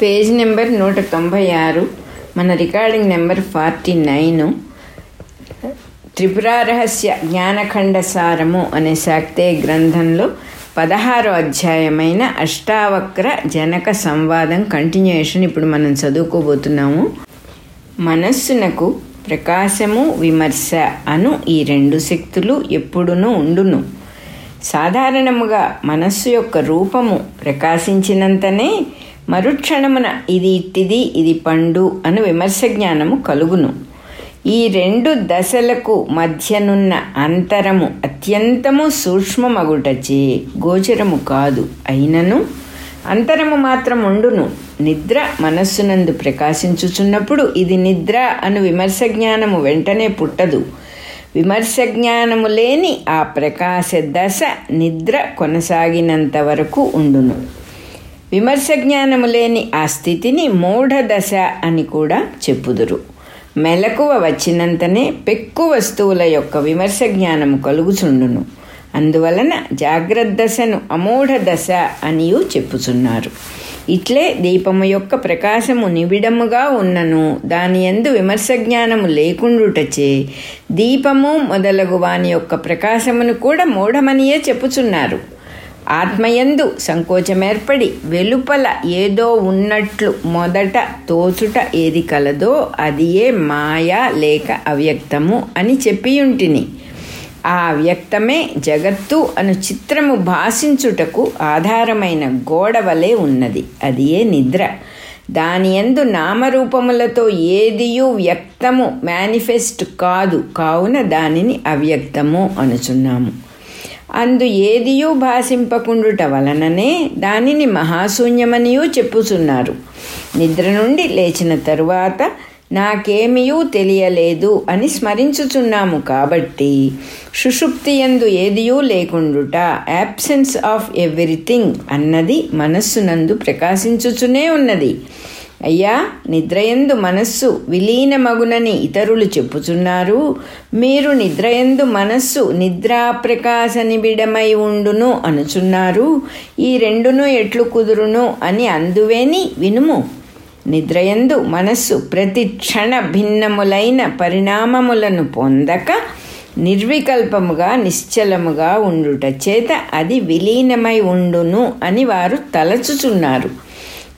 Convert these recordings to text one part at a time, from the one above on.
Page number నూట తొంభై ఆరు మన రికార్డింగ్ నెంబర్ ఫార్టీ నైన్. త్రిపురారహస్య జ్ఞానఖండ సారము అనే శాక్తే గ్రంథంలో పదహారో అధ్యాయమైన అష్టావక్ర జనక సంవాదం కంటిన్యూయేషన్ ఇప్పుడు మనం చదువుకోబోతున్నాము. మనస్సునకు ప్రకాశము విమర్శ అను ఈ రెండు శక్తులు ఎప్పుడునూ ఉండును. సాధారణముగా మనస్సు యొక్క రూపము ప్రకాశించినంతనే మరుక్షణమున ఇది ఇట్టిది ఇది పండు అను విమర్శ జ్ఞానము కలుగును. ఈ రెండు దశలకు మధ్యనున్న అంతరము అత్యంతము సూక్ష్మమగుటచే గోచరము కాదు అయినను. అంతరము మాత్రం ఉండును. నిద్ర మనస్సునందు ప్రకాశించుచున్నప్పుడు ఇది నిద్ర అను విమర్శ జ్ఞానము వెంటనే పుట్టదు. విమర్శ జ్ఞానము లేని ఆ ప్రకాశ దశ నిద్ర కొనసాగినంత వరకు ఉండును. విమర్శ జ్ఞానము లేని ఆ స్థితిని మూఢ దశ అని కూడా చెప్పుదురు. మెలకువ వచ్చినంతనే పెక్కు వస్తువుల యొక్క విమర్శ జ్ఞానము కలుగుచుండును. అందువలన జాగ్రత్త దశను అమూఢ దశ అనియు చెప్పుచున్నారు. ఇట్లే దీపము యొక్క ప్రకాశము నిబిడముగా ఉన్నను. దాని ఎందు విమర్శ జ్ఞానము లేకుండుటచే దీపము మొదలగు వాని యొక్క ప్రకాశమును కూడా మూఢమనియే చెప్పుచున్నారు. ఆత్మయందు సంకోచమేర్పడి వెలుపల ఏదో ఉన్నట్లు మొదట తోచుట ఏది కలదో అది ఏ మాయా లేక అవ్యక్తము అని చెప్పియుంటిని. ఆ వ్యక్తమే జగత్తు అను చిత్రము భాషించుటకు ఆధారమైన గోడ వలె ఉన్నది. అది ఏ నిద్ర. దాని ఎందు నామరూపములతో ఏదియు వ్యక్తము మేనిఫెస్ట్ కాదు. కావున దానిని అవ్యక్తము అనుచున్నాము. అందు ఏదియూ భాషింపకుండుట వలననే దానిని మహాశూన్యమనియూ చెప్పుచున్నారు. నిద్ర నుండి లేచిన తరువాత నాకేమియూ తెలియలేదు అని స్మరించుచున్నాము కాబట్టి సుషుప్తి ఎందు ఏదియూ లేకుండుట యాబ్సెన్స్ ఆఫ్ ఎవ్రీథింగ్ అన్నది మనస్సునందు ప్రకాశించుచునే ఉన్నది. అయ్యా నిద్రయందు మనస్సు విలీనమగునని ఇతరులు చెప్పుచున్నారు. మీరు నిద్రయందు మనస్సు నిద్రా ప్రకాశ నిబిడమై ఉండును అనుచున్నారు. ఈ రెండును ఎట్లు కుదురును అని అందువేని వినుము. నిద్రయందు మనస్సు ప్రతి క్షణ భిన్నములైన పరిణామములను పొందక నిర్వికల్పముగా నిశ్చలముగా ఉండుట చేత అది విలీనమై ఉండును అని వారు తలచుచున్నారు.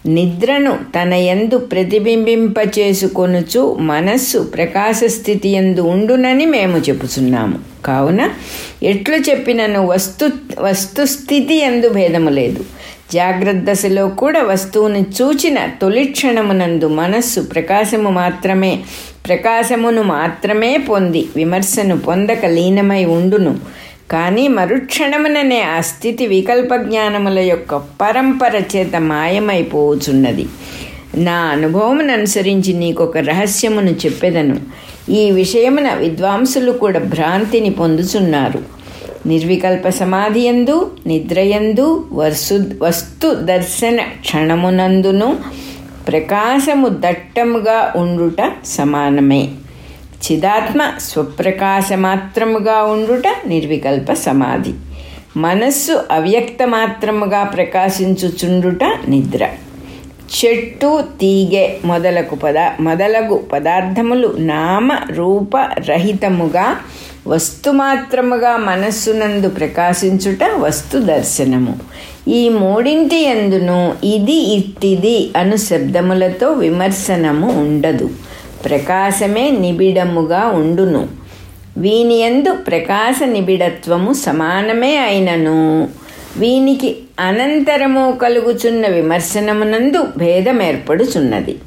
నిద్రను తన ఎందు ప్రతిబింబింపచేసుకొనుచు మనస్సు ప్రకాశ స్థితి ఎందు ఉండునని మేము చెప్పుచున్నాము. కావున ఎట్లు చెప్పినను వస్తు వస్తుస్థితి ఎందు భేదము లేదు. జాగ్రత్త దశలో కూడా వస్తువును చూచిన తొలి క్షణమునందు మనస్సు ప్రకాశము మాత్రమే ప్రకాశమును మాత్రమే పొంది విమర్శను పొందక లీనమై ఉండును. కానీ మరుక్షణముననే ఆ స్థితి వికల్ప జ్ఞానముల యొక్క పరంపర చేత మాయమైపోవచ్చున్నది నా అనుభవమును అనుసరించి నీకొక రహస్యమును చెప్పెదను. ఈ విషయమున విద్వాంసులు కూడా భ్రాంతిని పొందుచున్నారు. నిర్వికల్ప సమాధియందు నిద్రయందు వస్తు వస్తు దర్శన క్షణమునందును ప్రకాశము దట్టముగా ఉండుట సమానమే. చిదాత్మ స్వప్రకాశమాత్రముగా ఉండుట నిర్వికల్ప సమాధి. మనస్సు అవ్యక్త మాత్రముగా ప్రకాశించుచుండుట నిద్ర. చెట్టు తీగె మొదలగు పద మొదలగు పదార్థములు నామ రూప రహితముగా వస్తుమాత్రముగా మనస్సునందు ప్రకాశించుట వస్తు దర్శనము. ఈ మూడింటి ఎందును ఇది ఇట్టిది అను శబ్దములతో విమర్శనము ఉండదు. ప్రకాశమే నిబిడముగా ఉండును. వీనియందు ప్రకాశ నిబిడత్వము సమానమే అయినను. వీనికి అనంతరము కలుగుచున్న విమర్శనమునందు భేదమేర్పడుచున్నది.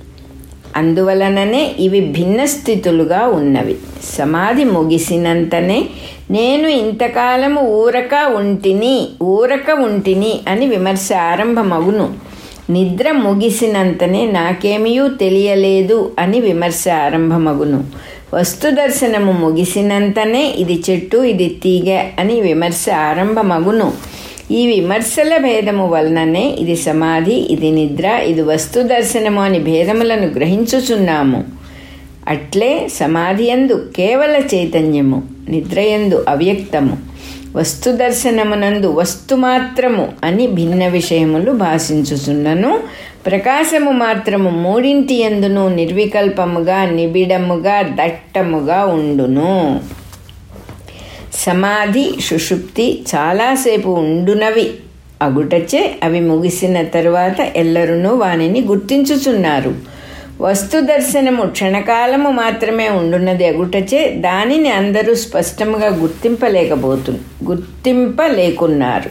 అందువలననే ఇవి భిన్న స్థితులుగా ఉన్నవి. సమాధి ముగిసినంతనే నేను ఇంతకాలము ఊరక ఉంటిని ఊరక ఉంటిని అని విమర్శ ఆరంభమగును. నిద్ర ముగిసినంతనే నాకేమీయూ తెలియలేదు అని విమర్శ ఆరంభమగును. వస్తు దర్శనము ముగిసినంతనే ఇది చెట్టు ఇది తీగ అని విమర్శ ఆరంభమగును. ఈ విమర్శల భేదము వలననే ఇది సమాధి ఇది నిద్ర ఇది వస్తు దర్శనము అని భేదములను గ్రహించుచున్నాము. అట్లే సమాధియందు కేవల చైతన్యము నిద్రయందు అవ్యక్తము. వస్తు దర్శనమునందు వస్తు మాత్రము అని భిన్న విషయములు భాషించుచున్నను. ప్రకాశము మాత్రము మూడింటి ఎందును నిర్వికల్పముగా నిబిడముగా దట్టముగా ఉండును. సమాధి సుషుప్తి చాలాసేపు ఉండునవి. అగుటచే అవి ముగిసిన తరువాత ఎల్లరునూ వానిని గుర్తించుచున్నారు. వస్తు దర్శనము క్షణకాలము మాత్రమే ఉండున్నది అగుటచే దానిని అందరూ స్పష్టంగా గుర్తింపలేకపోతు గుర్తింపలేకున్నారు.